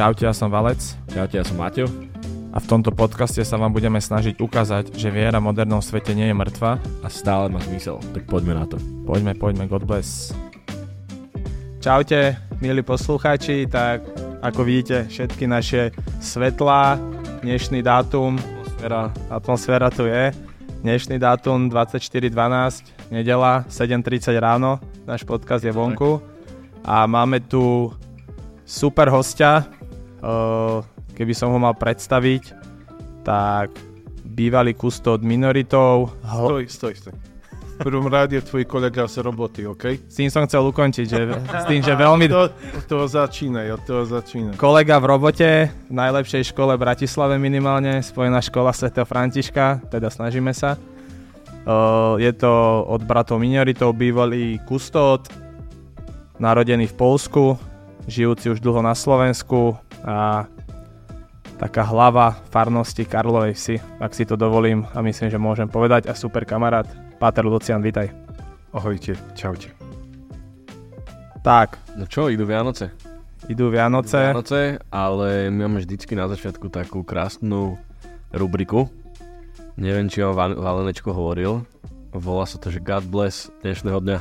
Čaute, ja som Valec Čaute, ja som Maťo. a v tomto podcaste sa vám budeme snažiť ukázať, že viera v modernom svete nie je mŕtva. A stále má zmysel, tak poďme na to. Poďme, poďme, God bless. Čaute, milí poslucháči, tak ako vidíte, všetky naše svetlá, dnešný dátum, atmosféra, atmosféra tu je. Dnešný dátum 24.12, nedela, 7.30 ráno, náš podcast je vonku. A máme tu super hostia, keby som ho mal predstaviť, tak bývalý kustód minoritov. Stoj, stoj, stoj. V prvom rade tvoj kolega z roboty, OK? s tým som chcel ukončiť, že, s tým, že veľmi To, od toho začínaj, od toho začínaj. kolega v robote, v najlepšej škole v Bratislave minimálne, spojená škola Sv. Františka, teda snažíme sa. Uh, je to od bratov minoritov, bývalý kustód, narodený v Polsku, žijúci už dlho na Slovensku a taká hlava farnosti Karlovej vsi, ak si to dovolím a myslím, že môžem povedať a super kamarát, Páter Lucian, vitaj. Ahojte, čaute. Tak, No čo, idú Vianoce? idú Vianoce. Vianoce, ale my máme vždycky na začiatku takú krásnu rubriku. Neviem, či vám Val- Valenečko hovoril. Volá sa to, že God bless dnešného dňa.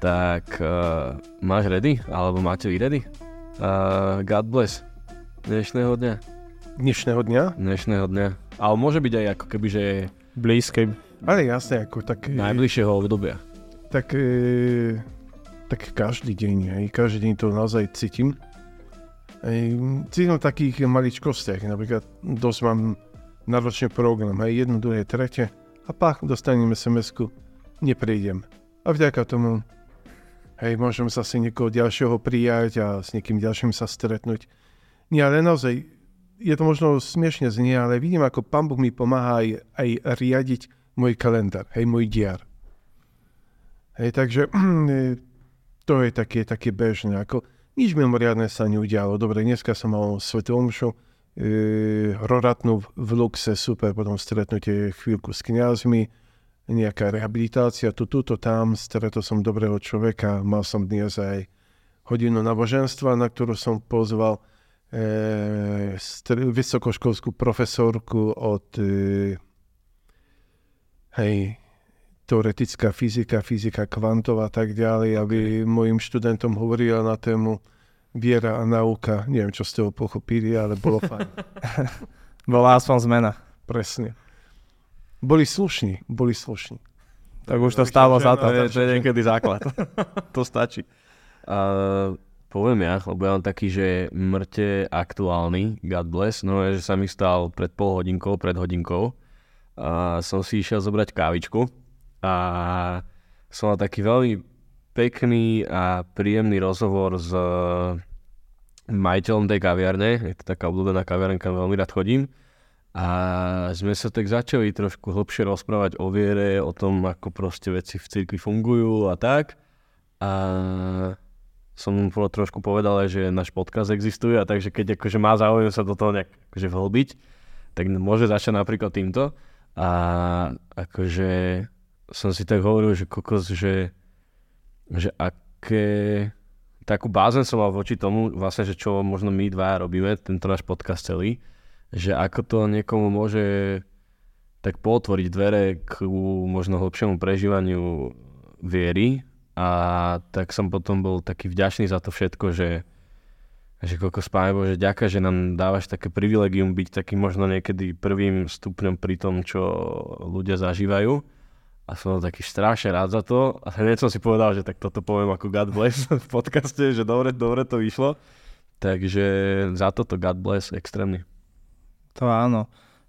Tak uh, máš ready? Alebo máte vy ready? Uh, God bless dnešného dňa. Dnešného dňa? Dnešného dňa. Ale môže byť aj ako keby, že Blízky. Ale jasne, ako tak... e, najbližšieho obdobia. Tak, e, tak každý deň, hej, každý deň to naozaj cítim. Ej, cítim v takých maličkostiach, napríklad dosť mám náročný program, hej, jedno, druhé, tretie, a pak dostanem SMS-ku, neprejdem. A vďaka tomu, hej, môžem zase niekoho ďalšieho prijať a s niekým ďalším sa stretnúť. Nie, ale naozaj, je to možno smiešne znie, ale vidím, ako Pán Boh mi pomáha aj, aj riadiť môj kalendár, hej, môj diar. Hej, takže to je také, také bežné. Ako, nič mimoriadne sa neudialo. Dobre, dneska som mal svetú omšu, e, roratnú v Luxe, super, potom stretnutie chvíľku s kniazmi, nejaká rehabilitácia, tu, tu, to, tam, stretol som dobrého človeka, mal som dnes aj hodinu náboženstva, na ktorú som pozval e, str- vysokoškolskú profesorku od e, hej, teoretická fyzika, fyzika kvantová a tak ďalej, aby mojim študentom hovorila na tému viera a nauka. Neviem, čo z toho pochopili, ale bolo fajn. Bola aspoň zmena. Presne. Boli slušní, boli slušní. Tak už to stálo za to. To je, niekedy základ. to stačí. Uh, poviem ja, lebo ja mám taký, že mŕte aktuálny, God bless, no je, že sa mi stal pred pol hodinkou, pred hodinkou. A som si išiel zobrať kávičku a som mal taký veľmi pekný a príjemný rozhovor s eh, majiteľom tej kaviarne, je to taká obľúbená kaviarenka, veľmi rád chodím. A sme sa tak začali trošku hlbšie rozprávať o viere, o tom, ako proste veci v cirkvi fungujú a tak. A som mu trošku povedal, že náš podcast existuje a takže keď akože má záujem sa do toho nejak akože vhlbiť, tak môže začať napríklad týmto. A akože som si tak hovoril, že kokos, že, že aké takú bázen som mal voči tomu, vlastne, že čo možno my dva robíme, tento náš podcast celý, že ako to niekomu môže tak potvoriť dvere k možno hlbšiemu prežívaniu viery a tak som potom bol taký vďačný za to všetko, že, že koľko spáme Bože, ďaká, že nám dávaš také privilegium byť takým možno niekedy prvým stupňom pri tom, čo ľudia zažívajú. A som taký strašne rád za to. A hneď som si povedal, že tak toto poviem ako God bless v podcaste, že dobre, dobre to vyšlo. Takže za toto God bless extrémne. To áno.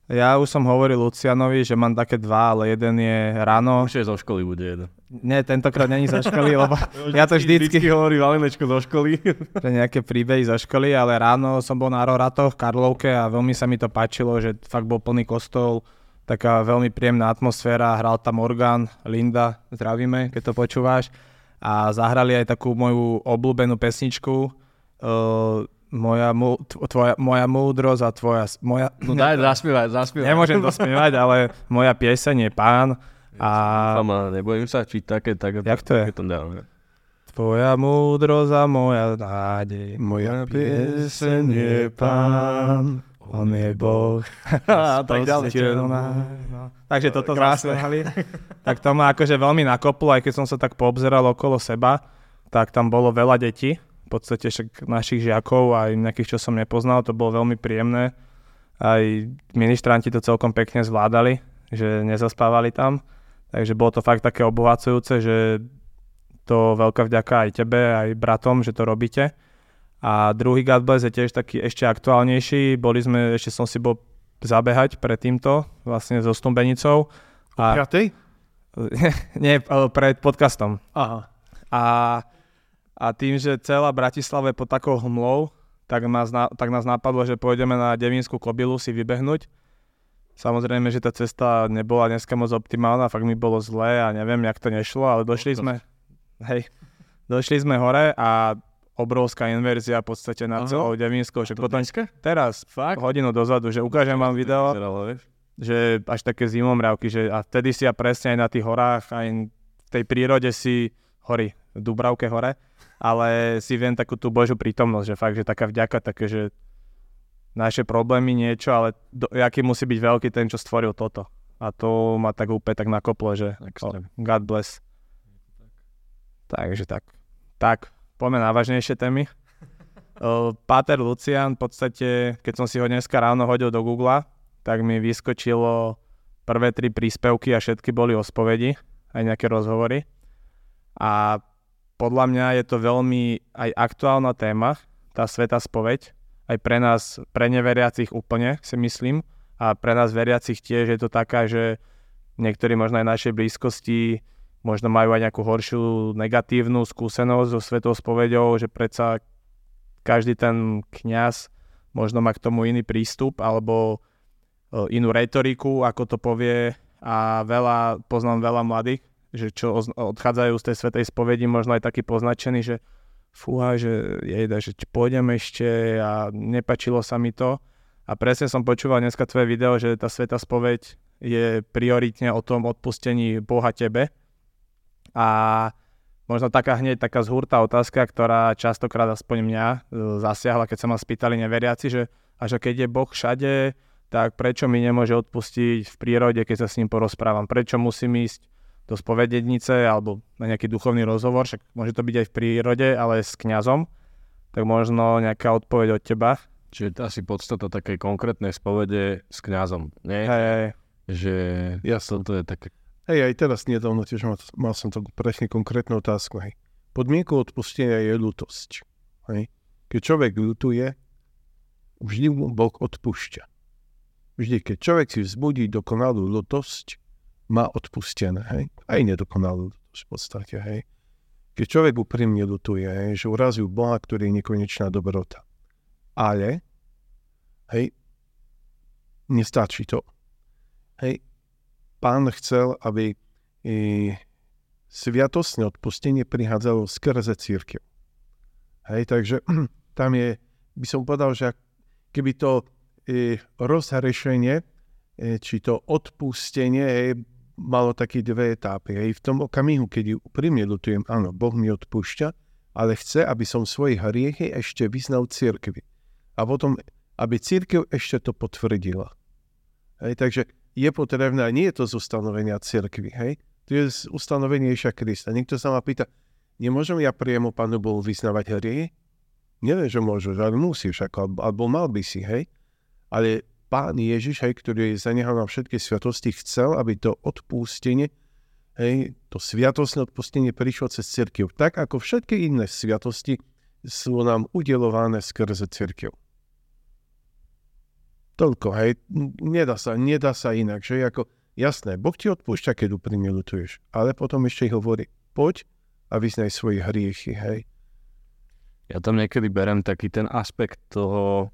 Ja už som hovoril Lucianovi, že mám také dva, ale jeden je ráno. Už aj zo školy bude jeden. Nie, tentokrát není zo školy, lebo ja to vždycky, hovorí Valinečko zo školy. pre nejaké príbehy zo školy, ale ráno som bol na Roratoch v Karlovke a veľmi sa mi to páčilo, že fakt bol plný kostol, taká veľmi príjemná atmosféra, hral tam orgán, Linda, zdravíme, keď to počúvaš. A zahrali aj takú moju obľúbenú pesničku, uh, moja, mu, tvoja, moja múdrosť a tvoja... Moja, No daj, zaspievaj, zaspievaj. Nemôžem to spievať, ale moja pieseň je pán a Sama, nebojím sa, či také, tak, Jak to je? také to dáme. Tvoja múdrosť a moja nádej. Moja pieseň je pán, on je Boh. a tak ďalej. No. Takže toto krásne. tak to ma akože veľmi nakoplo, aj keď som sa tak poobzeral okolo seba, tak tam bolo veľa detí, v podstate však našich žiakov aj nejakých, čo som nepoznal, to bolo veľmi príjemné. Aj ministranti to celkom pekne zvládali, že nezaspávali tam. Takže bolo to fakt také obohacujúce, že to veľká vďaka aj tebe, aj bratom, že to robíte. A druhý God Bless je tiež taký ešte aktuálnejší. Boli sme, ešte som si bol zabehať pred týmto, vlastne so Stumbenicou. A, Piatej? nie, pred podcastom. Aha. A, a tým, že celá Bratislava je pod takou hmlou, tak nás, tak nás napadlo, že pôjdeme na Devinskú kobilu si vybehnúť. Samozrejme, že tá cesta nebola dneska moc optimálna, fakt mi bolo zlé a neviem, jak to nešlo, ale došli sme, hej, došli sme hore a obrovská inverzia v podstate na celou Devinskou. Že potom, teraz, Fakt? hodinu dozadu, že ukážem vám video, že až také zimomrávky, že a vtedy si ja presne aj na tých horách, aj v tej prírode si hory, v Dubravke hore, ale si viem takú tú Božiu prítomnosť, že fakt, že taká vďaka, také, že naše problémy niečo, ale do, aký musí byť veľký ten, čo stvoril toto. A to ma tak úplne tak nakoplo, že oh, God bless. Takže tak. Tak, poďme na vážnejšie témy. Páter Lucian, v podstate, keď som si ho dneska ráno hodil do Google, tak mi vyskočilo prvé tri príspevky a všetky boli o spovedi, aj nejaké rozhovory. A podľa mňa je to veľmi aj aktuálna téma, tá sveta spoveď, aj pre nás, pre neveriacich úplne, si myslím, a pre nás veriacich tiež je to taká, že niektorí možno aj našej blízkosti možno majú aj nejakú horšiu negatívnu skúsenosť so svetou spovedou, že predsa každý ten kňaz možno má k tomu iný prístup alebo e, inú retoriku, ako to povie. A veľa, poznám veľa mladých, že čo odchádzajú z tej svetej spovedi, možno aj taký poznačený, že fúha, že jejda, že pôjdem ešte a nepačilo sa mi to. A presne som počúval dneska tvoje video, že tá sveta spoveď je prioritne o tom odpustení Boha tebe, a možno taká hneď taká zhurtá otázka, ktorá častokrát aspoň mňa e, zasiahla, keď sa ma spýtali neveriaci, že a že keď je Boh všade, tak prečo mi nemôže odpustiť v prírode, keď sa s ním porozprávam? Prečo musím ísť do spovedenice alebo na nejaký duchovný rozhovor, však môže to byť aj v prírode, ale s kňazom, tak možno nejaká odpoveď od teba. Čiže to asi podstata takej konkrétnej spovede s kňazom, nie? Hej, hej. Že Jasne. toto je také Hej, aj teraz nedávno tiež mal, mal som takú presne konkrétnu otázku. Hej. Podmienkou odpustenia je ľutosť. Hej. Keď človek ľutuje, vždy mu Boh odpúšťa. Vždy, keď človek si vzbudí dokonalú ľutosť, má odpustené. Hej. Aj nedokonalú v podstate. Hej. Keď človek úprimne ľutuje, hej, že urazil Boha, ktorý je nekonečná dobrota. Ale, hej, nestačí to. Hej, pán chcel, aby i sviatostné odpustenie prichádzalo skrze církev. Hej, takže tam je, by som povedal, že keby to e, rozhrešenie, e, či to odpustenie e, malo také dve etapy. Hej. V tom okamihu, keď ju úprimne lutujem, áno, Boh mi odpúšťa, ale chce, aby som svoje hriechy ešte vyznal církvi. A potom, aby církev ešte to potvrdila. Hej, takže je potrebné, a nie je to z ustanovenia cirkvy, hej? To je z ustanovenia Ježa Krista. Niekto sa ma pýta, nemôžem ja priamo Pánu Bohu vyznavať hrie? Neviem, že môžeš, ale musíš, ako, alebo mal by si, hej? Ale Pán Ježiš, hej, ktorý zanehal na všetky sviatosti, chcel, aby to odpustenie, hej, to sviatostné odpustenie prišlo cez cirkev. Tak ako všetky iné sviatosti sú nám udelované skrze cirkev. Toľko, hej, nedá sa, nedá sa inak, že ako, jasné, Boh ti odpúšťa, keď úprimne lutuješ, ale potom ešte hovorí, poď a vyznaj svoje hriechy, hej. Ja tam niekedy berem taký ten aspekt toho,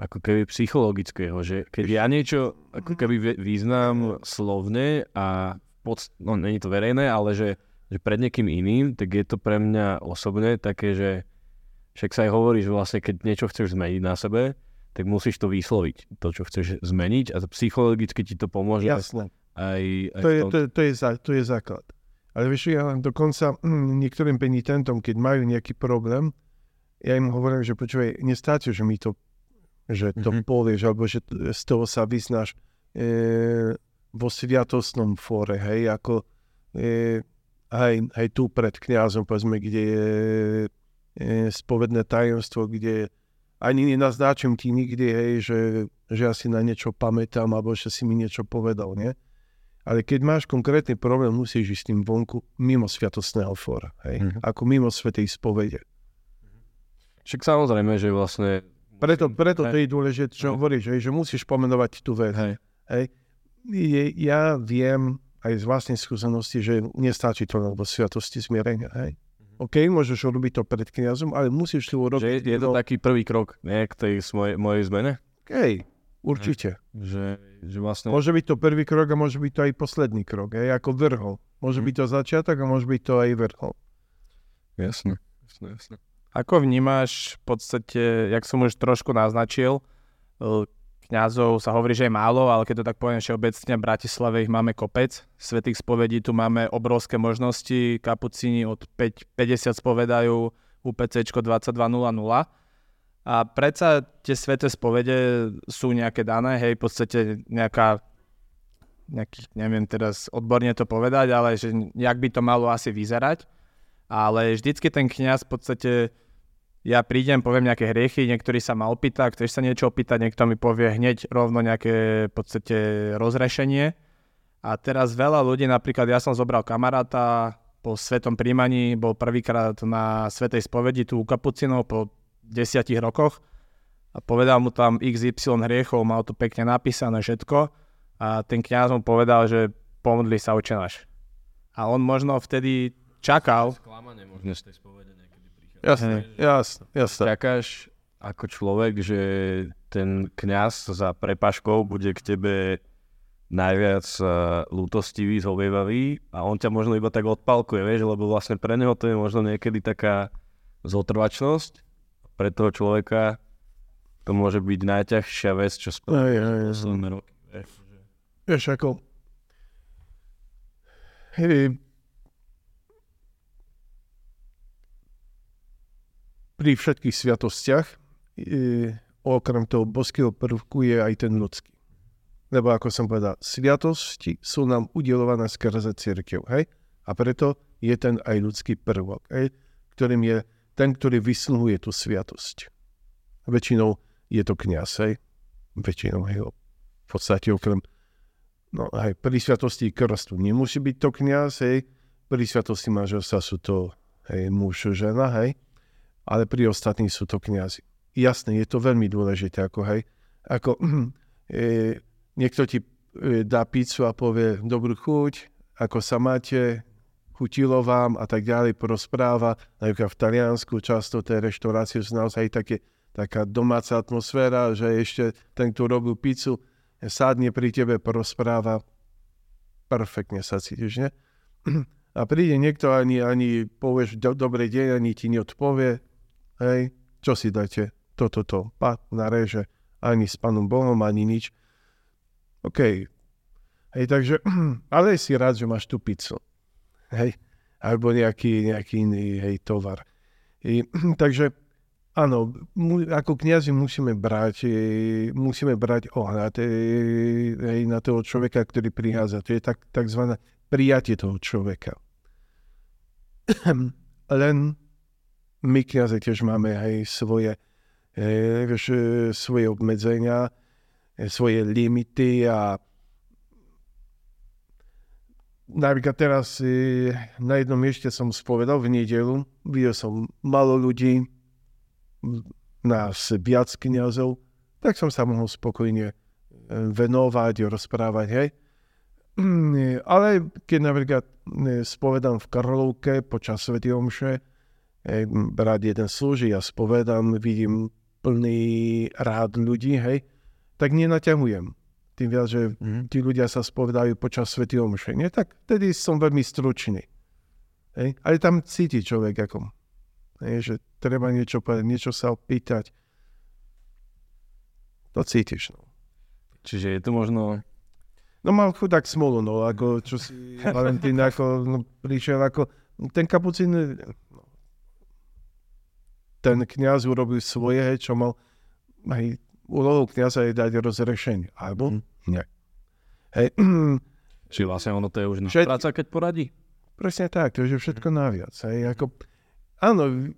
ako keby psychologického, že keď ja niečo ako keby význam slovne a pod, no není to verejné, ale že, že pred niekým iným, tak je to pre mňa osobne také, že však sa aj hovorí, že vlastne keď niečo chceš zmeniť na sebe, tak musíš to vysloviť, to, čo chceš zmeniť a psychologicky ti to pomôže. Jasné. Aj, aj to, je, to, to, je, to je základ. Ale vieš, ja dokonca mm, niektorým penitentom, keď majú nejaký problém, ja im hovorím, že počúvaj, nestáte, že mi to, že to mm-hmm. povieš, alebo že z toho sa vyznáš e, vo sviatostnom fóre, hej, ako e, aj, aj tu pred kňazom, povedzme, kde je e, spovedné tajomstvo, kde ani nenaznačím ti nikdy, hej, že, že ja si na niečo pamätám, alebo že si mi niečo povedal, nie? Ale keď máš konkrétny problém, musíš ísť s tým vonku mimo sviatostného fóra, hej? Mm-hmm. Ako mimo svetej spovede. Však samozrejme, že vlastne... Preto, preto to je dôležité, čo hovoríš, že musíš pomenovať tú vec. Hej. Hej. Ja viem aj z vlastnej skúsenosti, že nestačí to vo sviatosti zmierenia. Hej. Mhm. OK, môžeš urobiť to pred kniazom, ale musíš to urobiť... Že je, je to taký prvý krok nie, k tej mojej, mojej zmene? OK, určite. Že, že vlastne... Môže byť to prvý krok a môže byť to aj posledný krok, hej, ako vrhol. Môže hmm. byť to začiatok a môže byť to aj vrhol. Jasne, jasne, jasne. Ako vnímaš v podstate, jak som už trošku naznačil, e, kňazov sa hovorí, že je málo, ale keď to tak poviem všeobecne, v Bratislave ich máme kopec. Svetých spovedí tu máme obrovské možnosti, kapucíni od 5, 50 spovedajú, UPC 22.00. A predsa tie sveté spovede sú nejaké dané, hej, v podstate nejaká nejaký, neviem teraz odborne to povedať, ale že jak by to malo asi vyzerať ale vždycky ten kňaz v podstate ja prídem, poviem nejaké hriechy, niektorý sa ma opýta, chceš sa niečo opýtať, niekto mi povie hneď rovno nejaké v podstate rozrešenie. A teraz veľa ľudí, napríklad ja som zobral kamaráta po svetom príjmaní, bol prvýkrát na svetej spovedi tu u kapucinov po desiatich rokoch a povedal mu tam XY hriechov, mal to pekne napísané všetko a ten kňaz mu povedal, že pomodli sa očenáš. A on možno vtedy čakal. Sklamanie možno z tej spovede Jasne, jasne, jasne. Čakáš ako človek, že ten kňaz za prepaškou bude k tebe najviac uh, lútostivý, zhovievavý a on ťa možno iba tak odpalkuje, vieš, lebo vlastne pre neho to je možno niekedy taká zotrvačnosť. Pre toho človeka to môže byť najťažšia vec, čo spravil posledné roky. Vieš, ako pri všetkých sviatostiach, e, okrem toho boského prvku je aj ten ľudský. Lebo ako som povedal, sviatosti sú nám udelované skrze církev, hej? A preto je ten aj ľudský prvok, hej? Ktorým je ten, ktorý vysluhuje tú sviatosť. Väčšinou je to kniaz, hej? Väčšinou, hej? V podstate okrem No aj pri sviatosti krstu nemusí byť to kniaz, hej. Pri sviatosti manželstva sú to hej, muž, žena, hej ale pri ostatných sú to kniazy. Jasné, je to veľmi dôležité, ako hej, ako e, niekto ti e, dá pizzu a povie dobrú chuť, ako sa máte, chutilo vám a tak ďalej, porozpráva. Napríklad v Taliansku často tie reštaurácie sú naozaj také, taká domáca atmosféra, že ešte ten, kto robil pizzu, sádne pri tebe, porozpráva. Perfektne sa cítiš, nie? A príde niekto, ani, ani povieš do, dobrý deň, ani ti neodpovie, Hej, čo si dáte? Toto, to, pa, nareže. Ani s Pánom Bohom, ani nič. OK. Hej, takže, ale si rád, že máš tú pizzu. Hej, alebo nejaký, nejaký iný, hej, tovar. Hej, takže, áno, mu, ako kniazy musíme brať, musíme brať ohľad hej, na toho človeka, ktorý prichádza. To je tak, takzvané prijatie toho človeka. Len my kniaze tiež máme aj svoje, e, vieš, e, svoje obmedzenia, e, svoje limity a napríklad teraz na jednom mieste som spovedal v nedelu, videl som malo ľudí, nás viac kniazov, tak som sa mohol spokojne venovať, rozprávať, hej. Ale keď napríklad spovedám v Karlovke počas Svetý Omše, rád jeden slúži, ja spovedám, vidím plný rád ľudí, hej, tak nenaťahujem. Tým viac, že mm. tí ľudia sa spovedajú počas Sv. Omše. Nie? Tak vtedy som veľmi stručný. Hej? Ale tam cíti človek, ako, hej, že treba niečo povedať, niečo sa opýtať. To cítiš. No. Čiže je to možno No mal chudák smolu, no, ako, čo si Valentín, ako, no, prišiel, ako, ten kapucín, ten kniaz urobil svoje, hej, čo mal, aj úlohou kniaza je dať rozrešenie, alebo mm. nie. Hej, Či vlastne ono to je už na Všet- práca, keď poradí? presne tak, to je všetko naviac, hej, ako, áno,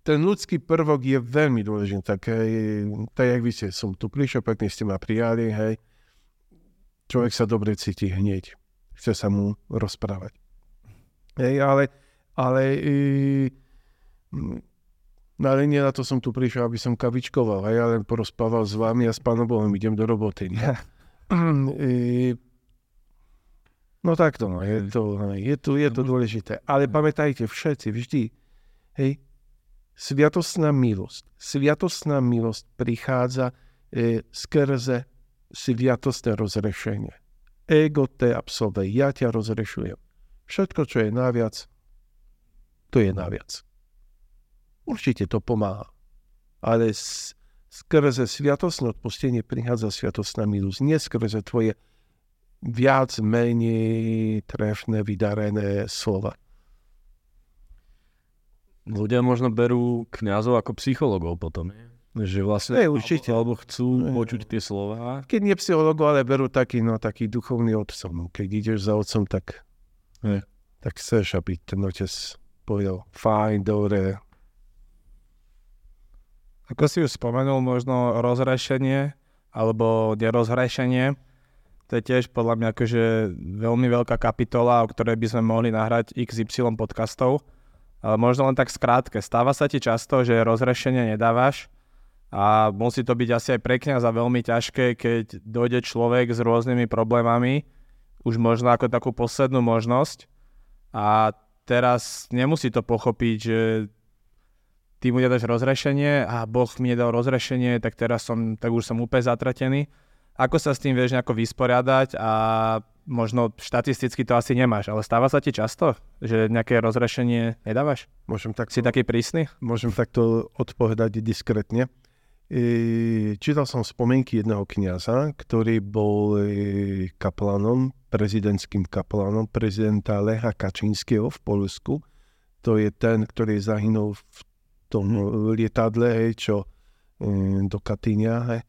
ten ľudský prvok je veľmi dôležitý, tak, hej, tak jak vy ste, som tu prišiel, pekne ste ma prijali, hej, človek sa dobre cíti hneď, chce sa mu rozprávať. Hej, ale, ale, mm, no ale nie na to som tu prišiel, aby som kavičkoval, hej, ale porozprával s vami a s pánom Bohom idem do roboty. Nie? E, no takto, no, je to, je to, je to dôležité. Ale pamätajte všetci, vždy, hej, sviatostná milosť. Sviatostná milosť prichádza e, skrze sviatostné rozrešenie. Ego te absolve, ja ťa rozrešujem. Všetko, čo je naviac, to je naviac. Určite to pomáha. Ale skrze sviatostné odpustenie prichádza sviatostná milosť. Nie skrze tvoje viac, menej trefné, vydarené slova. Ľudia možno berú kňazov ako psychologov potom. nie? Že vlastne, Hej, určite. Alebo, chcú Hej. počuť tie slova. Keď nie psychologov, ale berú taký, no, taký duchovný otcom. Keď ideš za otcom, tak, Hej. tak chceš, aby ten otec povedal, fajn, dobre, Ako si už spomenul, možno rozrešenie alebo nerozhrešenie. To je tiež podľa mňa akože veľmi veľká kapitola, o ktorej by sme mohli nahrať XY podcastov. Ale možno len tak skrátke. Stáva sa ti často, že rozrešenie nedávaš a musí to byť asi aj pre kňaza veľmi ťažké, keď dojde človek s rôznymi problémami, už možno ako takú poslednú možnosť a teraz nemusí to pochopiť, že ty mu nedáš rozrešenie a Boh mi nedal rozrešenie, tak teraz som, tak už som úplne zatratený. Ako sa s tým vieš nejako vysporiadať a možno štatisticky to asi nemáš, ale stáva sa ti často, že nejaké rozrešenie nedávaš? môžem takto, Si taký prísny? môžem takto odpovedať diskrétne. E, čítal som spomienky jedného kniaza, ktorý bol e, kaplanom, prezidentským kaplanom prezidenta Lecha Kačínskeho v Polsku. To je ten, ktorý zahynul v tom lietadle, hej, čo e, do Katyňa e,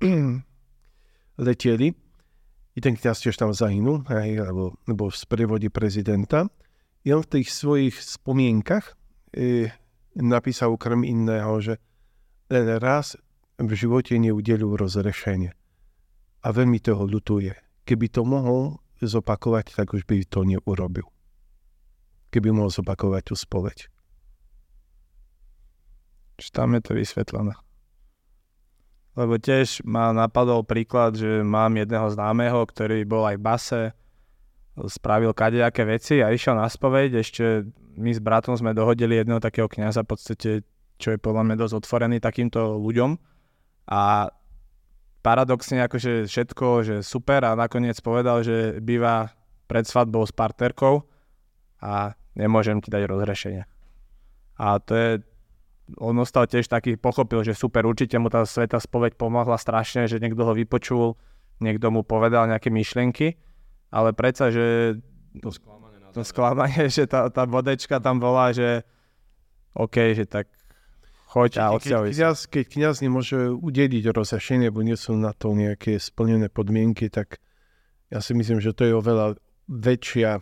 leteli. I ten kniaz tiež tam zahynul, hej, lebo, lebo v sprevode prezidenta. I on v tých svojich spomienkach e, napísal okrem iného, že len raz v živote neudelil rozrešenie. A veľmi toho ľutuje. Keby to mohol zopakovať, tak už by to neurobil. Keby mohol zopakovať tú spoveď. Či tam je to vysvetlené. Lebo tiež ma napadol príklad, že mám jedného známeho, ktorý bol aj v base, spravil kadejaké veci a išiel na spoveď. Ešte my s bratom sme dohodili jedného takého kňaza, v podstate, čo je podľa mňa dosť otvorený takýmto ľuďom. A paradoxne akože všetko, že super a nakoniec povedal, že býva pred svadbou s partnerkou a nemôžem ti dať rozrešenie. A to je, on ostal tiež taký, pochopil, že super, určite mu tá sveta spoveď pomohla strašne, že niekto ho vypočul, niekto mu povedal nejaké myšlienky, ale predsa, že To sklamanie na to sklamanie, že tá, tá bodečka tam bola, že OK, že tak choď a keď, odsťahuj sa. kniaz, keď kniaz nemôže udeliť rozrešenie, lebo nie sú na to nejaké splnené podmienky, tak ja si myslím, že to je oveľa väčšia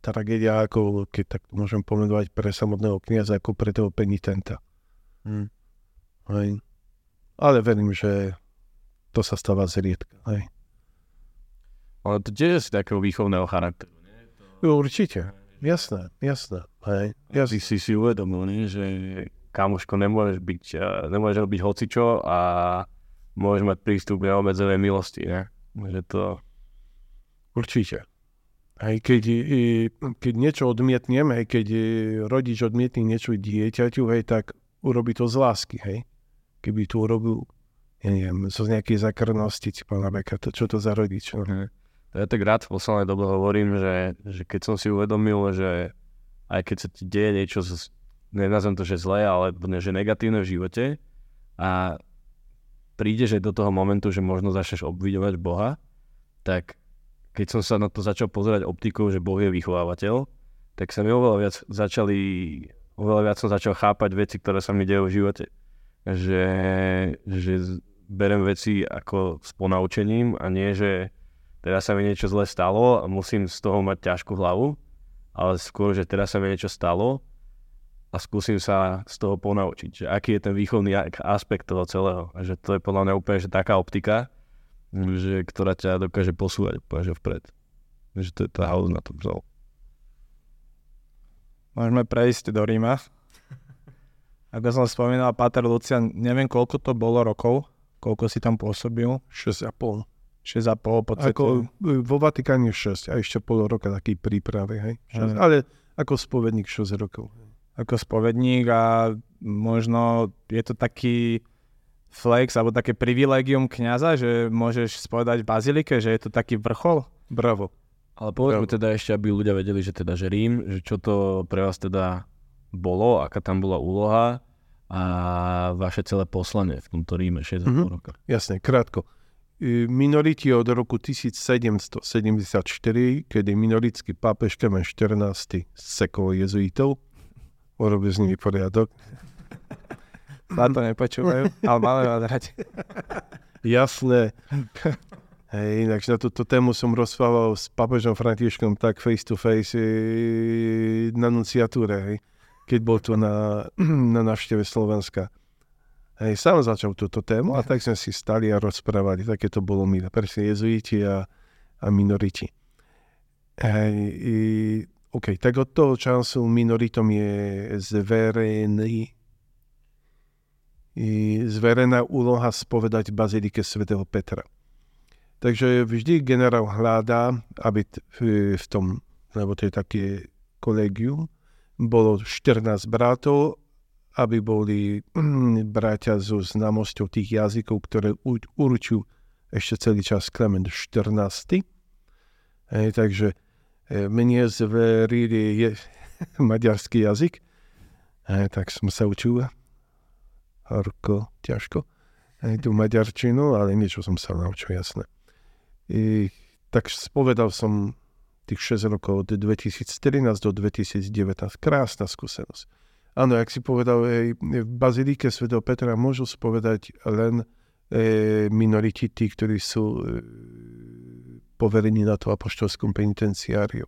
tragédia, ako keď tak to môžem pomenovať pre samotného kniaza, ako pre toho penitenta. Hm. Hej. Ale verím, že to sa stáva zriedka. Hej. Ale to tiež z takého výchovného charakteru. Jo, Určite. Jasné, jasné. Hej. Ja si si, si uvedomil, nie? že kamoško nemôžeš byť, eh, nemôžeš robiť hocičo a môžeš mať prístup k neobmedzenej milosti. Ne? Že to... Určite. Hej, keď, i, keď niečo odmietnem, hej, keď i, rodič odmietne niečo dieťaťu, hej, tak urobí to z lásky, hej. Keby to urobil, ja neviem, zo nejakej zakrnosti, ti pána Beka, to, čo to za rodič, no. To ja tak rád v poslednej dobe hovorím, že, že keď som si uvedomil, že aj keď sa ti deje niečo, nenazvem to, že zlé, ale že negatívne v živote a prídeš aj do toho momentu, že možno začneš obvidovať Boha, tak keď som sa na to začal pozerať optikou, že Boh je vychovávateľ, tak sa mi oveľa viac začali, oveľa viac som začal chápať veci, ktoré sa mi dejú v živote. Že, že berem veci ako s ponaučením a nie, že teraz sa mi niečo zle stalo a musím z toho mať ťažkú hlavu, ale skôr, že teraz sa mi niečo stalo a skúsim sa z toho ponaučiť, že aký je ten výchovný aspekt toho celého. A že to je podľa mňa úplne že taká optika, že, ktorá ťa dokáže posúvať že vpred. Že to je tá house na tom zol. Môžeme prejsť do Ríma. Ako som spomínal, Pater Lucian, neviem koľko to bolo rokov, koľko si tam pôsobil. 6,5. 6,5 podstate. Ako e, vo Vatikáne 6 a ešte pol roka taký prípravy, hej. 6, ale ako spovedník 6 rokov. Ako spovedník a možno je to taký flex alebo také privilegium kňaza, že môžeš spovedať v bazilike, že je to taký vrchol? Bravo. Ale povedzme teda ešte, aby ľudia vedeli, že teda, že Rím, že čo to pre vás teda bolo, aká tam bola úloha a vaše celé poslanie v tomto Ríme 6,5 mm-hmm. roka. Jasne, krátko. Minoriti od roku 1774, kedy minoritský pápež Klemen 14. sekol jezuitov, urobil z nimi poriadok, na to nepočúvajú, ale máme vás rať. Jasné. Hej, inak na túto tému som rozprával s papežom Františkom tak face to face na nunciatúre, hej, keď bol tu na, na návšteve Slovenska. Hej, sám začal túto tému a tak sme si stali a rozprávali, také to bolo milé. Presne jezuiti a, a minoriti. Hej, i, OK, tak od toho času minoritom je zverený zverená úloha spovedať Bazilike svätého Petra. Takže vždy generál hľadá, aby v tom, lebo to je také kolegium, bolo 14 bratov, aby boli bratia so známosťou tých jazykov, ktoré určujú ešte celý čas Klement 14. Hej, takže e, mne zverili je, maďarský jazyk, hej, tak som sa učil horko, ťažko, aj tú maďarčinu, ale niečo som sa naučil, jasné. I, tak spovedal som tých 6 rokov od 2013 do 2019. Krásna skúsenosť. Áno, jak si povedal, ej, v Bazilike Sv. Petra môžu spovedať len e, minoriti, tí, ktorí sú e, poverení na to apoštolskom penitenciáriu.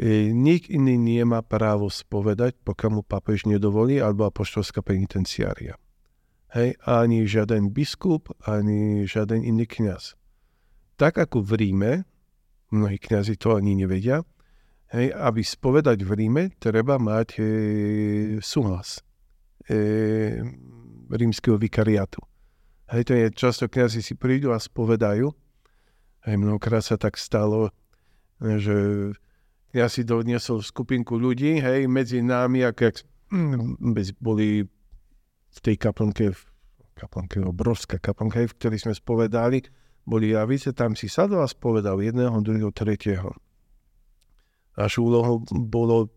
E, nik iný nemá právo spovedať, pokiaľ mu papež nedovolí, alebo apoštolská penitenciária. Hej, ani žiaden biskup, ani žiaden iný kňaz. Tak ako v Ríme, mnohí kňazi to ani nevedia, hej, aby spovedať v Ríme, treba mať e, súhlas e, rímskeho vikariátu. Hej, to je často kňazi si prídu a spovedajú. Hej, mnohokrát sa tak stalo, že ja si doniesol skupinku ľudí, hej, medzi nami, ak, ak boli v tej kaplnke, kaplnke, obrovská kaplnka, v ktorej sme spovedali, boli javice, tam si sadol a spovedal jedného, druhého, tretieho. Našou úlohou bolo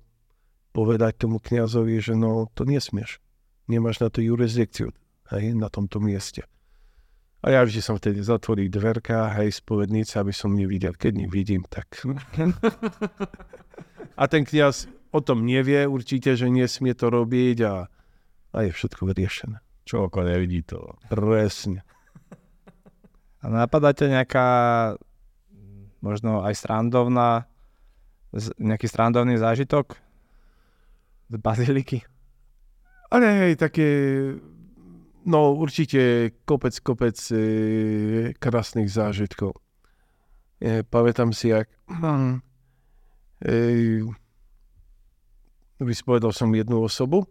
povedať tomu kniazovi, že no, to nesmieš. Nemáš na to jurisdikciu, hej, na tomto mieste. A ja vždy som vtedy zatvoril dverka, hej, spovednice, aby som nevidel. Keď nevidím, tak... a ten kniaz o tom nevie určite, že nesmie to robiť a, a je všetko vyriešené. Čo oko nevidí to. Presne. A napadá ťa nejaká možno aj strandovná, nejaký strandovný zážitok z baziliky? Ale hej, také No určite kopec, kopec e, krásnych zážitkov. E, pamätám si, jak e, vyspovedal som jednu osobu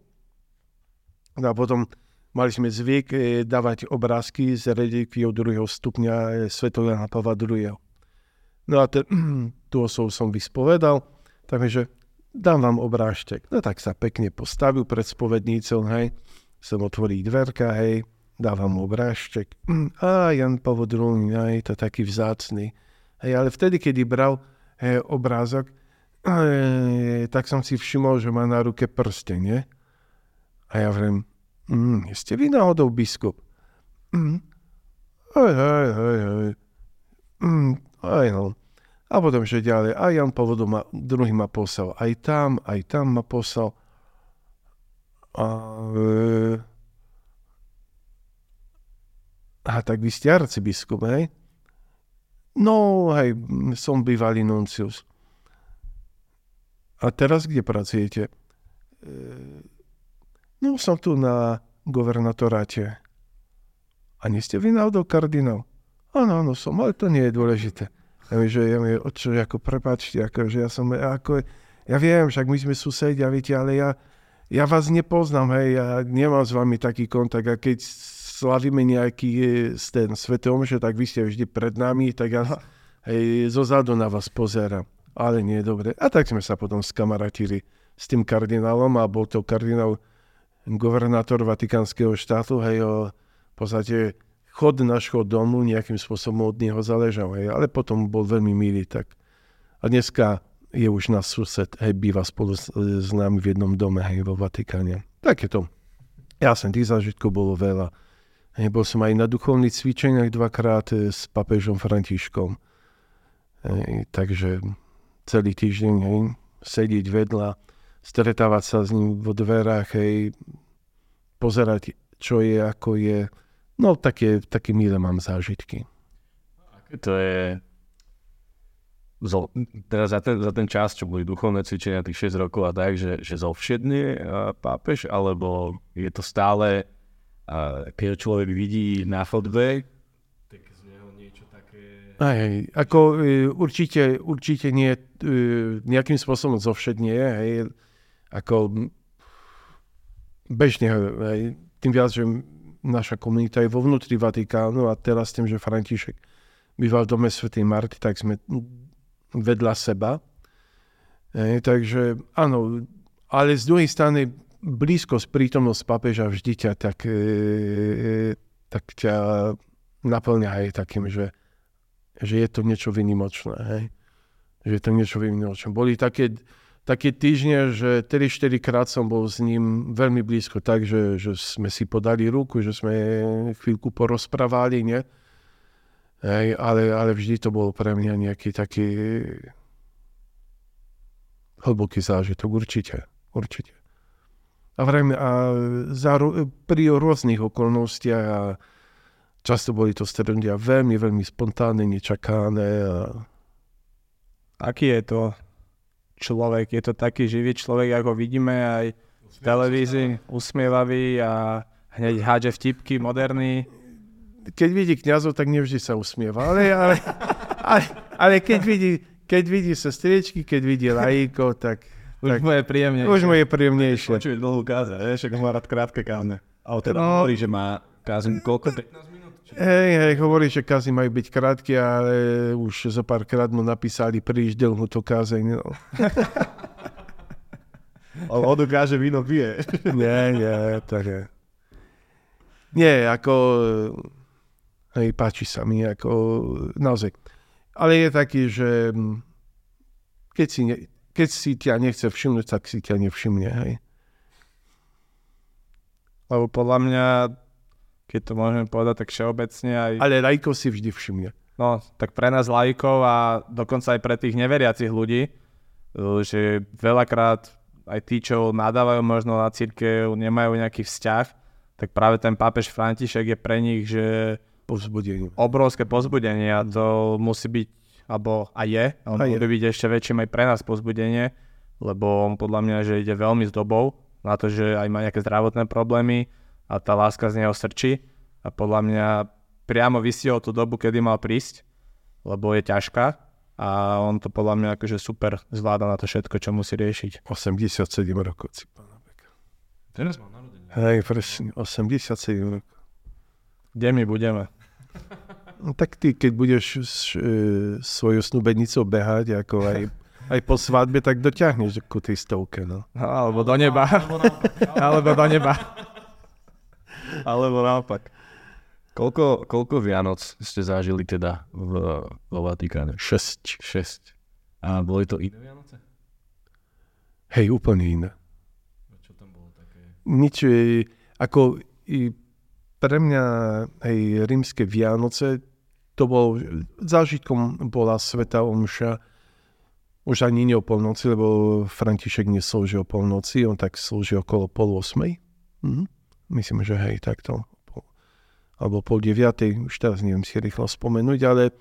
no a potom mali sme zvyk e, dávať obrázky z relikviou druhého stupňa e, Svetového Pavla II. No a te, tú osobu som vyspovedal, takže dám vám obrážtek. No tak sa pekne postavil pred spovednícou, hej som otvorí dverka, hej, dávam mu obrážtek. A Jan Pavel II, hej, to taký vzácný. Hej, ale vtedy, kedy bral hej, obrázok, hej, tak som si všimol, že má na ruke prsteň, nie? A ja vrem, mm, ste vy náhodou biskup? Mm. Hej, hej, hej, hej. Mm, Aj no. A potom, že ďalej, a Jan Povodu ma, druhý ma poslal. Aj tam, aj tam ma poslal. A, e, a tak vy ste arcibiskup, hej? No, hej, som bývalý nuncius. A teraz kde pracujete? E, no, som tu na governatoráte. A nie ste vy náhodou kardinál? Áno, áno, som, ale to nie je dôležité. Ja mi, že ja mi, čo, ako, prepáčte, ako, že ja som, ako, ja viem, však my sme susedia, viete, ale ja, ja vás nepoznám, hej, ja nemám s vami taký kontakt a keď slavíme nejaký ten svetom, že tak vy ste vždy pred nami, tak ja hej, zo zádu na vás pozerám. Ale nie, dobre. A tak sme sa potom skamaratili s tým kardinálom a bol to kardinál governátor Vatikánskeho štátu, hej, o, v podstate chod nášho domu nejakým spôsobom od neho záležal, hej, ale potom bol veľmi milý, tak a dneska je už na sused, hej, býva spolu s, s nami v jednom dome, hej, vo Vatikáne. Tak je to. Ja som tých zážitkov bolo veľa. Hej, bol som aj na duchovných cvičeniach dvakrát e, s papežom Františkom. Hej, takže celý týždeň hej, sedieť vedľa, stretávať sa s ním vo dverách, hej, pozerať, čo je, ako je. No, také, také milé mám zážitky. Aké to je zo, teraz za ten, za ten čas, čo boli duchovné cvičenia, tých 6 rokov a tak, že, že zovšedne pápež, alebo je to stále, a, keď človek vidí na fotbe, tak z neho niečo také... Aj, aj, ako e, určite, určite nie, e, nejakým spôsobom zovšedne, hej, ako bežne, hej, tým viac, že naša komunita je vo vnútri Vatikánu a teraz tým, že František býval v dome Sv. Marty, tak sme vedľa seba. E, takže áno, ale z druhej strany blízkosť, prítomnosť papeža vždy ťa tak, e, tak ťa naplňa aj takým, že, že je to niečo vynimočné. Hej? Že je to niečo vynimočné. Boli také také týždne, že 3-4 krát som bol s ním veľmi blízko, tak, že, že sme si podali ruku, že sme chvíľku porozprávali, nie? Hej, ale, ale vždy to bol pre mňa nejaký taký hlboký zážitok, určite, určite. A, vrajme, a za, pri rôznych okolnostiach a často boli to stretnutia veľmi, veľmi spontánne, nečakané. A... Aký je to človek. Je to taký živý človek, ako vidíme aj v televízii, usmievavý a hneď hádže vtipky, moderný. Keď vidí kniazov, tak nevždy sa usmieva, ale, ale, ale, ale keď, vidí, keď vidí sestriečky, keď vidí lajíkov, tak... Už tak, mu je príjemnejšie. Už mu je príjemnejšie. Počuje dlhú káze, však má rád krátke káze. A on teda no, hovorí, že má kázeň koľko? 15 Hej, hej, hovorí, že kazy majú byť krátke, ale už zo pár krát mu napísali príliš dlhú to kázeň. No. On odokáže víno pije. nie, nie, tak je. Nie, ako... Hej, páči sa mi, ako... Naozaj. Ale je taký, že keď si, ne, keď si ťa nechce všimnúť, tak si ťa nevšimne, hej. Lebo podľa mňa keď to môžeme povedať tak všeobecne. Aj... Ale lajkov si vždy všimne. No, tak pre nás lajkov a dokonca aj pre tých neveriacich ľudí, že veľakrát aj tí, čo nadávajú možno na církev, nemajú nejaký vzťah, tak práve ten pápež František je pre nich, že povzbudenie. obrovské pozbudenie a to musí byť, alebo aj je, on a bude byť ešte väčším aj pre nás pozbudenie, lebo on podľa mňa, že ide veľmi s dobou na to, že aj má nejaké zdravotné problémy, a tá láska z neho srčí a podľa mňa priamo vysiel tú dobu, kedy mal prísť, lebo je ťažká a on to podľa mňa akože super zvláda na to všetko, čo musí riešiť. 87 rokov si pána Beka. Teraz mám narodenie. Hej, presne, 87 rokov. Kde my budeme? No, tak ty, keď budeš s, e, svojou snúbenicou behať, ako aj, aj po svadbe, tak dotiahneš ku tej stovke, no. no alebo do neba. alebo do neba. Alebo naopak. Koľko, koľko Vianoc ste zažili teda v, vo Vatikáne? Šesť. Šesť. A boli to iné Vianoce? Hej, úplne iné. A čo tam bolo také? Nič, ako i pre mňa hej, rímske Vianoce, to bol, zážitkom bola Sveta Omša, už ani nie o polnoci, lebo František neslúži o polnoci, on tak slúži okolo pol osmej. Mhm. Myslím, že hej, takto. Alebo pol deviatej, už teraz neviem si rýchlo spomenúť, ale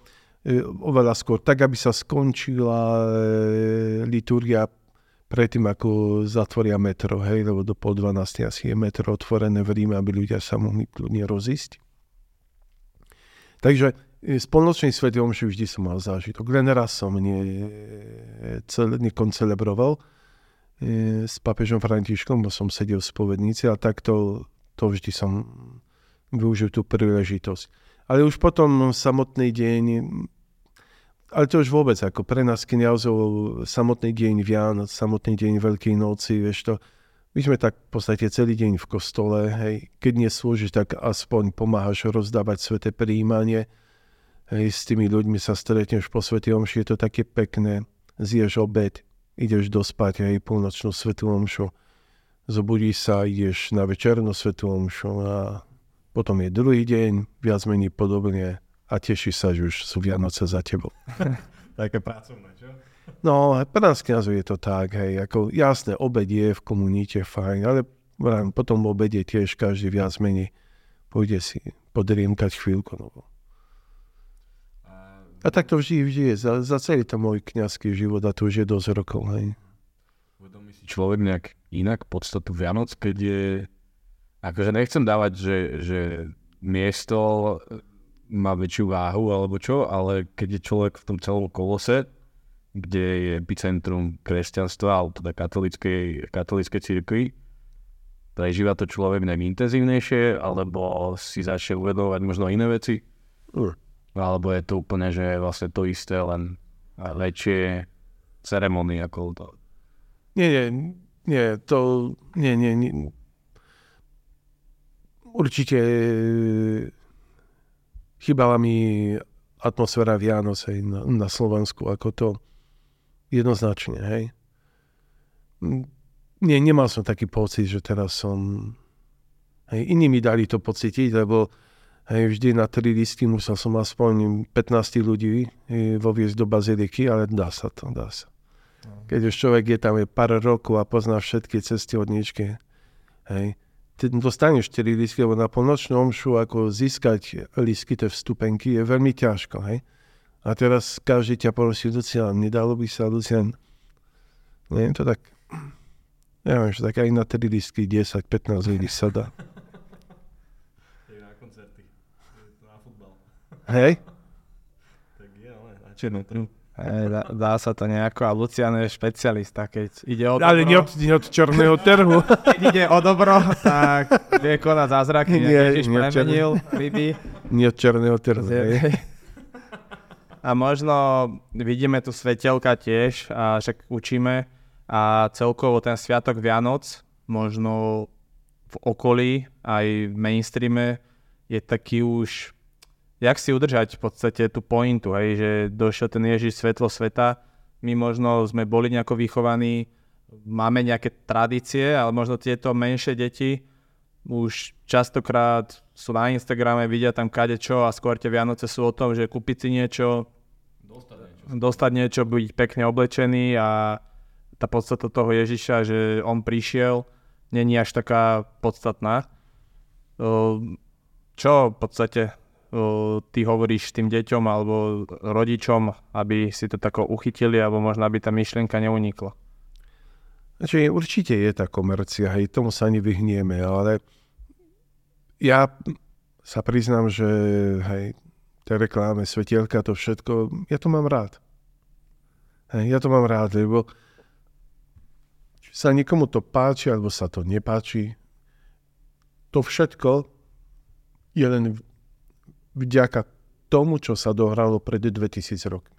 e, oveľa skôr, tak aby sa skončila e, liturgia predtým, ako zatvoria metro, hej, lebo do pol 12 asi je metro otvorené v Ríme, aby ľudia sa mohli kľudne rozísť. Takže z polnočnej svety omši vždy som mal zážitok. Len raz som nie, cel, nekoncelebroval e, s papežom Františkom, bo som sedel v spovednici a takto to vždy som využil tú príležitosť. Ale už potom samotný deň ale to už vôbec, ako pre nás kniazov, samotný deň Vianoc, samotný deň Veľkej noci, vieš to, my sme tak v podstate celý deň v kostole, hej, keď neslúžiš, tak aspoň pomáhaš rozdávať sveté príjmanie, hej, s tými ľuďmi sa stretneš po svete omši, je to také pekné, zješ obed, ideš dospať, hej, polnočnú svetú omšu, zobudíš sa, ideš na večernú svetú omšu a potom je druhý deň, viac menej podobne, a teší sa, že už sú Vianoce za tebou. Také pracovné, čo? No, pre nás kniazov je to tak, hej, ako jasné, obed je v komunite fajn, ale potom v obede tiež každý viac menej pôjde si podriemkať chvíľku. No. A tak to vždy, vždy je. Za, za celý to môj kniazský život a to už je dosť rokov. Hej. Uvedomí si človek nejak inak podstatu Vianoc, keď je... Akože nechcem dávať, že, že miesto má väčšiu váhu alebo čo, ale keď je človek v tom celom kolose, kde je epicentrum kresťanstva, alebo teda katolíckej, katolíckej cirkvi, prežíva to človek nejak intenzívnejšie, alebo si začne uvedovať možno iné veci? Uh. Alebo je to úplne, že je vlastne to isté, len väčšie ceremonie ako to? Nie, nie, nie, to, nie, nie, nie. Určite chýbala mi atmosféra Vianoc hej, na, na Slovensku, ako to jednoznačne, hej. Nie, nemal som taký pocit, že teraz som... Hej, iní mi dali to pocítiť, lebo hej, vždy na tri listy musel som aspoň 15 ľudí hej, voviesť do baziliky, ale dá sa to, dá sa. Keď už človek je tam je pár rokov a pozná všetky cesty od ničky, hej, dostaneš 4 lístky, lebo na polnočnú omšu ako získať lístky, tie vstupenky, je veľmi ťažko, hej. A teraz každý ťa prosí, Lucian, nedalo by sa, Lucian, nie to tak, neviem, že tak aj na 3 lístky 10, 15 ľudí sa dá. na koncerty, na futbal. Hej? Tak je, ale na černo trhu. Dá, dá sa to nejako a Lucian je špecialista, keď ide o dobro. Ale nie od, nie od černého trhu. keď ide o dobro, tak vie konať zázraky, nie, Ježiš nie premenil ryby. Nie od černého trhu. A možno vidíme tu svetelka tiež, a však učíme a celkovo ten sviatok Vianoc, možno v okolí, aj v mainstreame, je taký už jak si udržať v podstate tú pointu, hej, že došiel ten Ježiš svetlo sveta, my možno sme boli nejako vychovaní, máme nejaké tradície, ale možno tieto menšie deti už častokrát sú na Instagrame, vidia tam kade čo a skôr tie Vianoce sú o tom, že kúpiť si niečo, dostať niečo, dostať niečo byť pekne oblečený a tá podstata toho Ježiša, že on prišiel, není až taká podstatná. Čo v podstate ty hovoríš tým deťom alebo rodičom, aby si to tako uchytili, alebo možno aby tá myšlienka neunikla? Znači, určite je tá komercia, hej, tomu sa nevyhnieme, ale ja sa priznám, že hej, tie rekláme, svetielka, to všetko, ja to mám rád. Hej, ja to mám rád, lebo či sa niekomu to páči, alebo sa to nepáči, to všetko je len vďaka tomu, čo sa dohralo pred 2000 rokmi.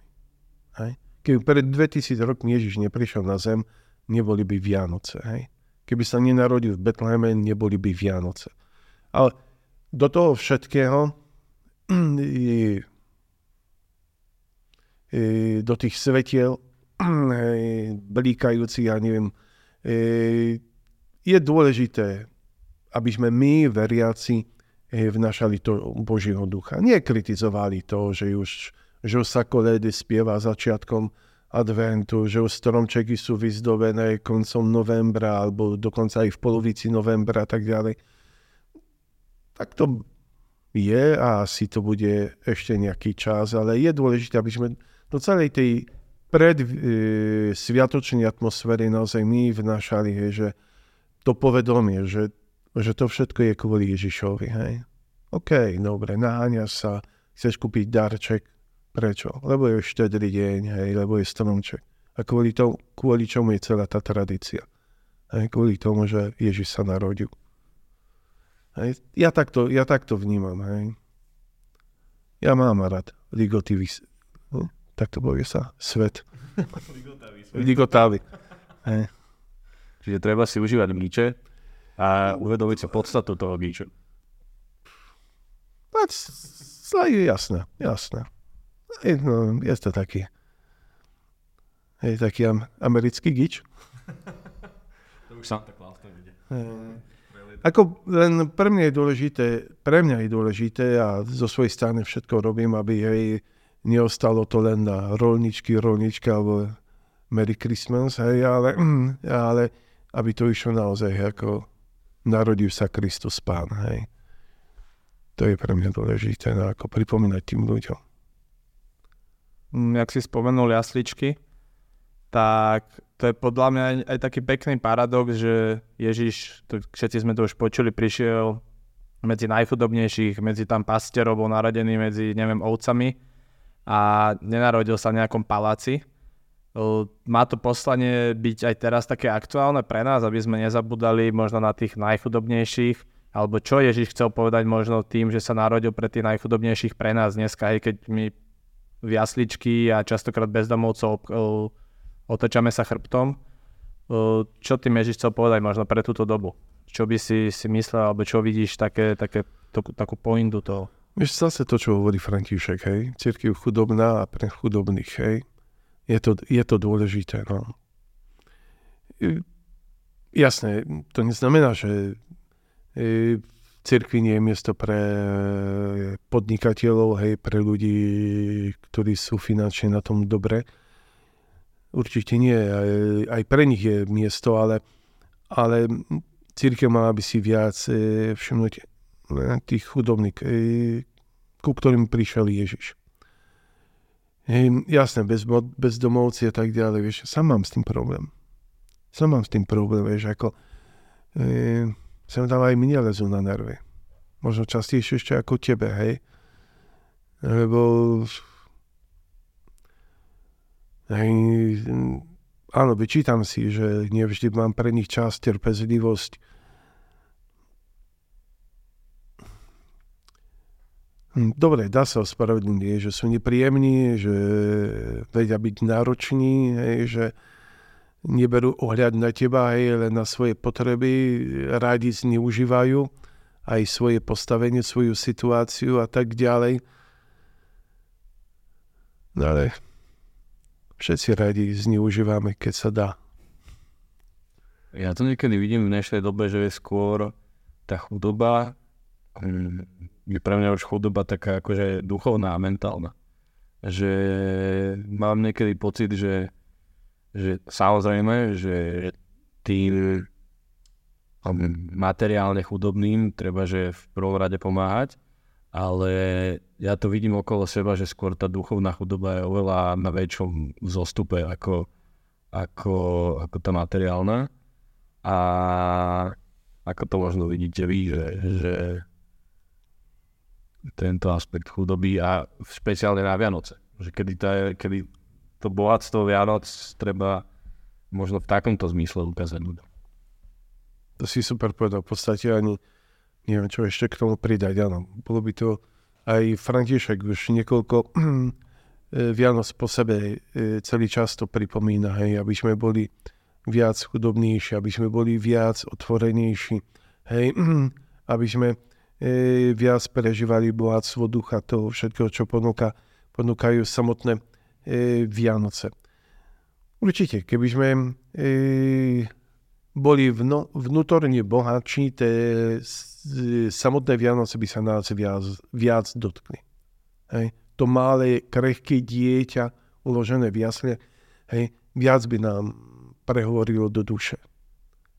Hej? Keby pred 2000 rokmi Ježiš neprišiel na zem, neboli by Vianoce. Hej? Keby sa nenarodil v Betleheme, neboli by Vianoce. Ale do toho všetkého je, je, do tých svetiel blíkajúci, ja neviem, je dôležité, aby sme my, veriaci, vnašali to Božieho ducha. Nie kritizovali to, že už, že už sa kolédy spieva začiatkom adventu, že už stromčeky sú vyzdobené koncom novembra alebo dokonca aj v polovici novembra a tak ďalej. Tak to je a asi to bude ešte nejaký čas, ale je dôležité, aby sme do celej tej pred e, sviatočnej atmosféry naozaj my vnášali, hej, že to povedomie, že, že to všetko je kvôli Ježišovi. Hej. OK, dobre, naháňa sa, chceš kúpiť darček, prečo? Lebo je štedrý deň, hej, lebo je stromček. A kvôli, to, kvôli čomu je celá tá tradícia? Hej, kvôli tomu, že Ježiš sa narodil. Hej. Ja, takto, ja takto vnímam. Hej. Ja mám rád ligotivý, hm? tak to povie sa, svet. Ligotavý. Hej. Čiže treba si užívať míče a uvedomiť si podstatu toho míču. Je jasné, jasné. Je, no, je to taký, je taký am, americký gič. to už Santa Claus to vidie. Ako len pre mňa je dôležité, pre mňa je dôležité a zo svojej strany všetko robím, aby jej neostalo to len na rolničky, rolnička alebo Merry Christmas, hej, ale, ale aby to išlo naozaj ako narodil sa Kristus Pán, hej. To je pre mňa dôležité, no, ako pripomínať tým ľuďom. Mm, jak si spomenul jasličky, tak to je podľa mňa aj, aj taký pekný paradox, že Ježiš, to, všetci sme to už počuli, prišiel medzi najchudobnejších, medzi tam pastierov, bol naradený medzi, neviem, ovcami a nenarodil sa v nejakom paláci. Má to poslanie byť aj teraz také aktuálne pre nás, aby sme nezabudali možno na tých najchudobnejších, alebo čo Ježiš chcel povedať možno tým, že sa narodil pre tých najchudobnejších pre nás dneska, aj keď my v jasličky a častokrát bezdomovcov otočame sa chrbtom. Čo tým Ježiš chcel povedať možno pre túto dobu? Čo by si, si myslel, alebo čo vidíš také, také, to, takú pointu toho? Vieš, zase to, čo hovorí František, hej? Církev chudobná a pre chudobných, hej? Je to, je to dôležité, no. Jasné, to neznamená, že cirkvi nie je miesto pre podnikateľov, hej, pre ľudí, ktorí sú finančne na tom dobre Určite nie, aj, aj pre nich je miesto, ale, ale církev mala by si viac e, všimnúť e, tých chudobných, e, ku ktorým prišiel Ježiš. E, jasné, bez, bezdomovci a tak ďalej, vieš, sám mám s tým problém. Sám mám s tým problém, vieš, ako e, sem tam aj mne lezú na nervy. Možno častejšie ešte ako tebe, hej. Lebo Hej, áno, vyčítam si, že nevždy mám pre nich čas, trpezlivosť. Dobre, dá sa ospravedlniť, že sú nepríjemní, že vedia byť nároční, hej, že neberú ohľad na teba, hej, len na svoje potreby, rádi zneužívajú aj svoje postavenie, svoju situáciu a tak ďalej. No ale všetci radi zneužívame, keď sa dá. Ja to niekedy vidím v dnešnej dobe, že je skôr tá chudoba, hm, je pre mňa už chudoba taká akože duchovná a mentálna. Že mám niekedy pocit, že, že samozrejme, že tým hm, materiálne chudobným treba, že v prvom rade pomáhať, ale ja to vidím okolo seba, že skôr tá duchovná chudoba je oveľa na väčšom zostupe ako, ako, ako tá materiálna. A ako to možno vidíte vy, že, že tento aspekt chudoby a špeciálne na Vianoce. Že kedy, tá, kedy to bohatstvo Vianoc treba možno v takomto zmysle ukázať ľuďom. To si super povedal. V podstate ani neviem, čo ešte k tomu pridať. Áno, bolo by to aj František už niekoľko eh, Vianoc po sebe eh, celý čas to pripomína, hej, aby sme boli viac chudobnejší, aby sme boli viac otvorenejší, hej, aby sme e, viac prežívali bohatstvo ducha, toho všetkého, čo ponúka, ponúkajú samotné e, Vianoce. Určite, keby sme e, boli vno, vnútorne bohatší, tie samotné Vianoce by sa nás viac, viac dotkli. Hej. To malé, krehké dieťa uložené v jasle, hej, viac by nám prehovorilo do duše.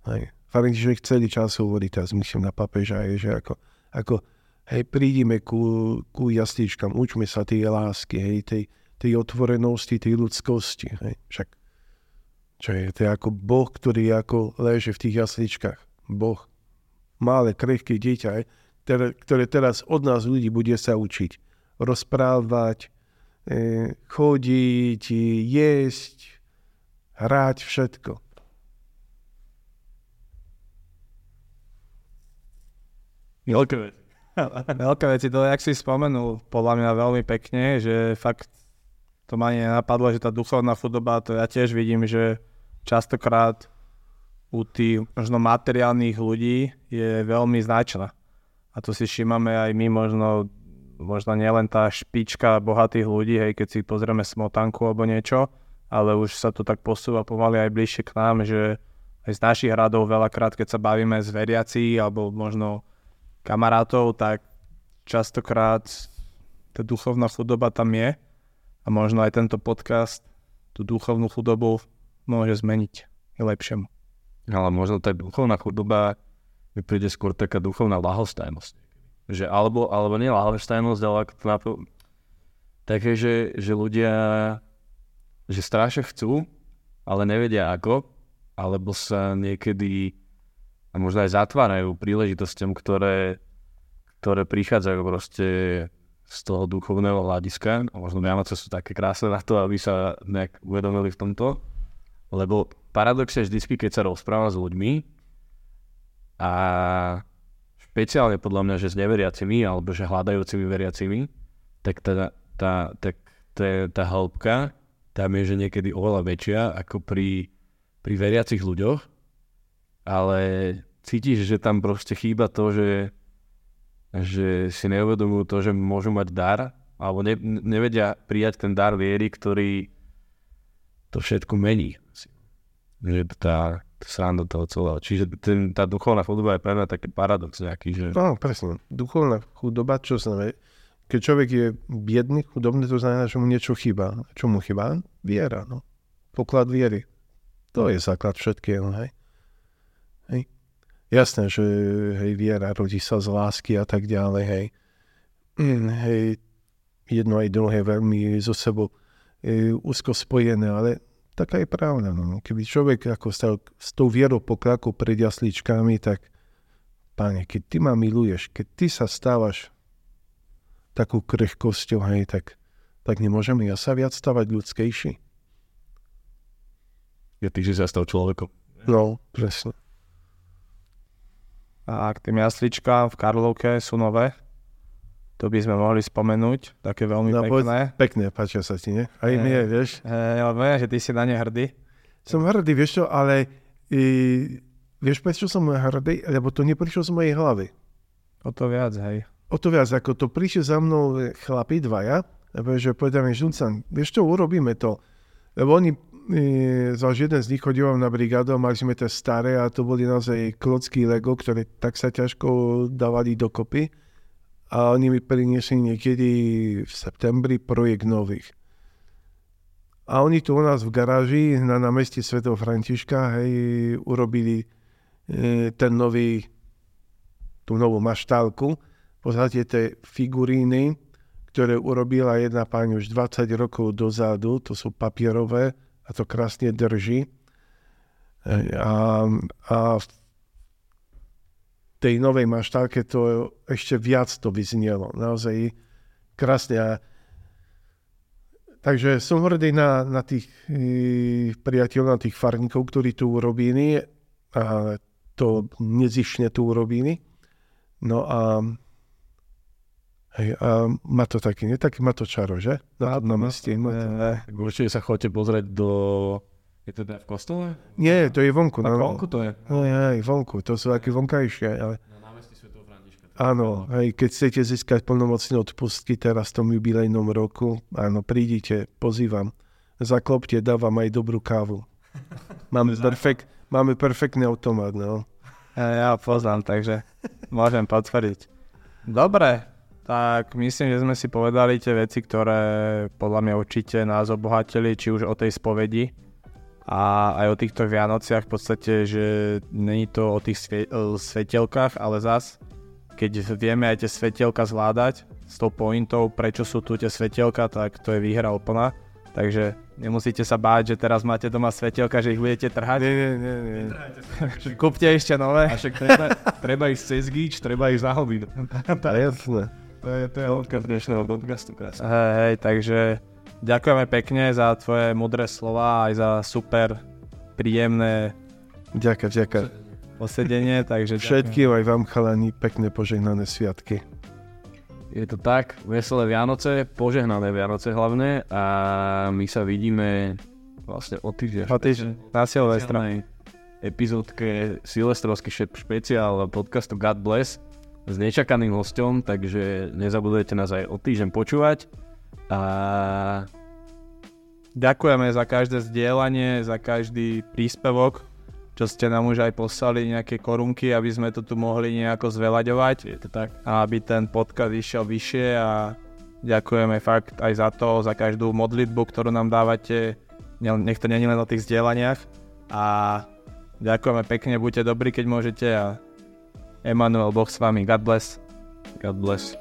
Hej. František celý čas hovorí, teraz myslím na papeža, že ako, ako hej, prídime ku, ku jasličkám, učme sa tej lásky, hej, tej, tej otvorenosti, tej ľudskosti. Hej. Však čo je, to je ako Boh, ktorý ako leže v tých jasličkách. Boh. Malé, krehké dieťa, hej, ktoré teraz od nás ľudí bude sa učiť. Rozprávať, e, chodiť, jesť, hrať, všetko. Veľké veci. Veľké veci, to jak si spomenul, podľa mňa veľmi pekne, že fakt to ma ani nenapadlo, že tá duchovná chudoba, to ja tiež vidím, že častokrát u tých možno materiálnych ľudí je veľmi značná. A to si všímame aj my možno, možno nielen tá špička bohatých ľudí, hej, keď si pozrieme smotanku alebo niečo, ale už sa to tak posúva pomaly aj bližšie k nám, že aj z našich hradov veľakrát, keď sa bavíme s veriaci alebo možno kamarátov, tak častokrát tá duchovná chudoba tam je a možno aj tento podcast tú duchovnú chudobu môže zmeniť k lepšiemu. Ale možno tá duchovná chudoba mi príde skôr taká duchovná lahostajnosť. Že alebo, alebo nie lahostajnosť, ale ako to napr- také, že, že ľudia že strašne chcú, ale nevedia ako, alebo sa niekedy a možno aj zatvárajú príležitostiam, ktoré, ktoré prichádzajú proste z toho duchovného hľadiska. A možno Vianoce sú také krásne na to, aby sa nejak uvedomili v tomto. Lebo paradox je vždy, keď sa rozprávam s ľuďmi a špeciálne podľa mňa, že s neveriacimi alebo že hľadajúcimi veriacimi, tak tá, tá, tak tá, tá hĺbka tam je, že niekedy oveľa väčšia ako pri, pri veriacich ľuďoch, ale cítiš, že tam proste chýba to, že že si neuvedomujú to, že môžu mať dar, alebo ne, nevedia prijať ten dar viery, ktorý to všetko mení. Že tá, sranda toho celého. Čiže ten, tá duchovná chudoba je pre mňa taký paradox nejaký. Že... No, presne. Duchovná chudoba, čo znamená? Keď človek je biedný, chudobný, to znamená, že mu niečo chýba. Čo mu chýba? Viera, no. Poklad viery. To je základ všetkého, hej. Hej. Jasné, že hej, viera rodí sa z lásky a tak ďalej, hej. Mm, hej, jedno aj druhé veľmi so sebou e, úzko spojené, ale taká je pravda. No. Keby človek ako stal s tou vierou po kraku pred jasličkami, tak páne, keď ty ma miluješ, keď ty sa stávaš takú krehkosťou, hej, tak, tak nemôžeme ja sa viac stavať ľudskejší. Ja ty, že sa stal človekom. No, presne. A k tým jasličkám v Karlovke sú nové. To by sme mohli spomenúť, také veľmi no, pekné. Pekné, páčia sa ti, nie? Aj mne, vieš. E, ja viem, že ty si na ne hrdý. Som hrdý, vieš čo, ale i, vieš prečo som hrdý? Lebo to neprišlo z mojej hlavy. O to viac, hej. O to viac, ako to prišli za mnou chlapi dvaja, lebo že povedali, Žuncan, vieš čo, urobíme to. Lebo oni za jeden z nich chodil na brigádu a mali sme tie staré a to boli naozaj klocky Lego, ktoré tak sa ťažko dávali dokopy. A oni mi priniesli niekedy v septembri projekt nových. A oni tu u nás v garáži na námestí Sv. Františka hej, urobili e, ten nový, tú novú maštálku. V tie figuríny, ktoré urobila jedna pani už 20 rokov dozadu, to sú papierové, a to krásne drží. A, a v tej novej maštálke to ešte viac to vyznielo. Naozaj krásne. A, takže som hrdý na, na tých e, priateľov, na tých farníkov, ktorí tu urobili a to nezišne tu urobili. No a Hej, a má to taký, nie taký má to čaro, že? Na, na meste. No, to... určite sa chodite pozrieť do... Je to teda v kostole? Nie, to je vonku. Na no, vonku to je? No, je, vonku, to sú také vonkajšie, ale... Na námestí Sv. Františka. Áno, hej, keď chcete získať plnomocné odpustky teraz v tom jubilejnom roku, áno, prídite, pozývam. Zaklopte, dávam aj dobrú kávu. Mám, perfekt, máme perfektný automat, no. Ja poznám, takže môžem potvrdiť. Dobre, tak myslím, že sme si povedali tie veci, ktoré podľa mňa určite nás obohatili, či už o tej spovedi a aj o týchto Vianociach v podstate, že není to o tých svie- svetelkách, ale zas, keď vieme aj tie svetelka zvládať s tou pointou, prečo sú tu tie svetelka, tak to je výhra úplná. Takže nemusíte sa báť, že teraz máte doma svetelka, že ich budete trhať. Nie, nie, nie, nie. Kúpte ešte nové. A však treba, treba ísť cez gíč, treba ísť zahlbiť. A jasné. To je, to je odkaz dnešného podcastu krásne. Hej, hej, takže ďakujeme pekne za tvoje mudré slova aj za super príjemné Ďaká, ďaká. posedenie, takže Všetkým aj vám chalani pekne požehnané sviatky. Je to tak, veselé Vianoce, požehnané Vianoce hlavne a my sa vidíme vlastne o týždeň. O týždeň, na Silvestra. epizódke Silvestrovský špeciál podcastu God Bless s nečakaným hostom, takže nezabudujte nás aj o týždeň počúvať a Ďakujeme za každé zdieľanie, za každý príspevok, čo ste nám už aj poslali nejaké korunky, aby sme to tu mohli nejako zveľaďovať. je to tak. a aby ten podcast išiel vyššie a ďakujeme fakt aj za to, za každú modlitbu, ktorú nám dávate. Ne- Nech to není len o tých zdieľaniach. A ďakujeme pekne, buďte dobrí, keď môžete a Emanuel, Boh s vami. God bless. God bless.